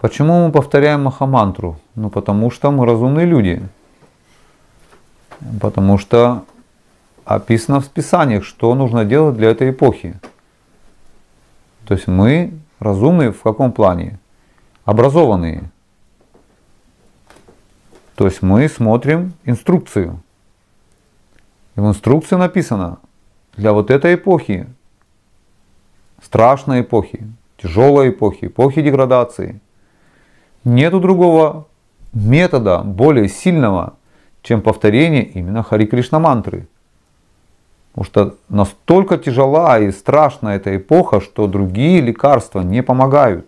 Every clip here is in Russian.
Почему мы повторяем Махамантру? Ну потому что мы разумные люди. Потому что описано в Писаниях, что нужно делать для этой эпохи. То есть мы разумные в каком плане? Образованные. То есть мы смотрим инструкцию. И в инструкции написано, для вот этой эпохи, страшной эпохи, тяжелой эпохи, эпохи деградации, нету другого метода более сильного, чем повторение именно Хари Кришна мантры. Потому что настолько тяжела и страшна эта эпоха, что другие лекарства не помогают.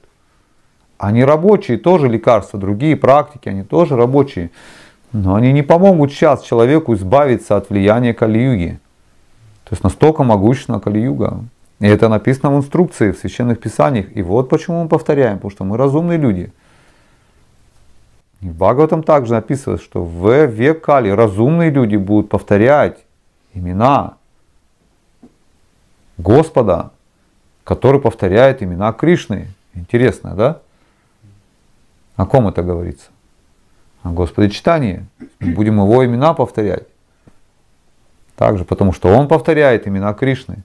Они рабочие, тоже лекарства, другие практики, они тоже рабочие. Но они не помогут сейчас человеку избавиться от влияния Кали-юги. То есть настолько могущественна Кали-юга. И это написано в инструкции, в священных писаниях. И вот почему мы повторяем, потому что мы разумные люди. В Бхагаватам также написано, что в век Кали разумные люди будут повторять имена Господа, который повторяет имена Кришны. Интересно, да? О ком это говорится? О Господе читании. Будем его имена повторять. Также, потому что он повторяет имена Кришны.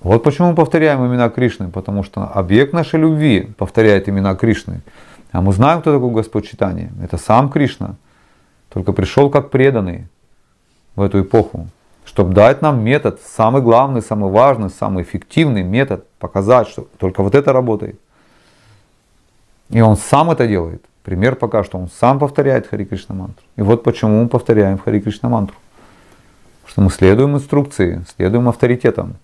Вот почему мы повторяем имена Кришны, потому что объект нашей любви повторяет имена Кришны. А мы знаем, кто такой Господь читания. Это сам Кришна. Только пришел как преданный в эту эпоху чтобы дать нам метод, самый главный, самый важный, самый эффективный метод, показать, что только вот это работает. И он сам это делает. Пример пока что он сам повторяет Хари Кришна мантру. И вот почему мы повторяем Хари Кришна мантру. Что мы следуем инструкции, следуем авторитетам.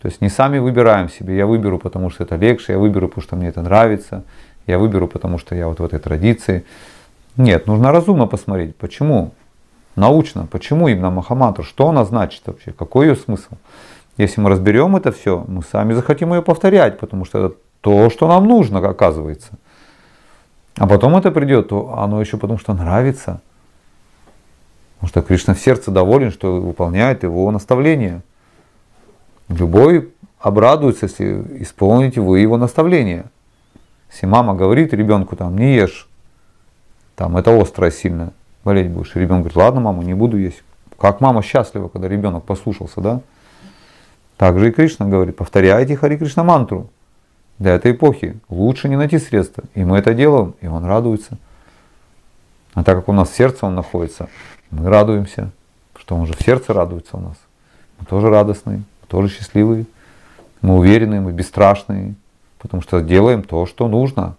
То есть не сами выбираем себе, я выберу, потому что это легче, я выберу, потому что мне это нравится, я выберу, потому что я вот в этой традиции. Нет, нужно разумно посмотреть, почему научно, почему именно Махамантра, что она значит вообще, какой ее смысл. Если мы разберем это все, мы сами захотим ее повторять, потому что это то, что нам нужно, оказывается. А потом это придет, то оно еще потому что нравится. Потому что Кришна в сердце доволен, что выполняет его наставление. Любой обрадуется, если исполните вы его наставление. Если мама говорит ребенку там не ешь, там это острое сильно, болеть будешь. И ребенок говорит, ладно, мама, не буду есть. Как мама счастлива, когда ребенок послушался, да? Также и Кришна говорит, повторяйте Хари Кришна мантру. Для этой эпохи лучше не найти средства. И мы это делаем, и он радуется. А так как у нас в сердце он находится, мы радуемся, что он же в сердце радуется у нас. Мы тоже радостные, мы тоже счастливые, мы уверенные, мы бесстрашные, потому что делаем то, что нужно.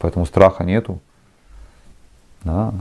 Поэтому страха нету. Да.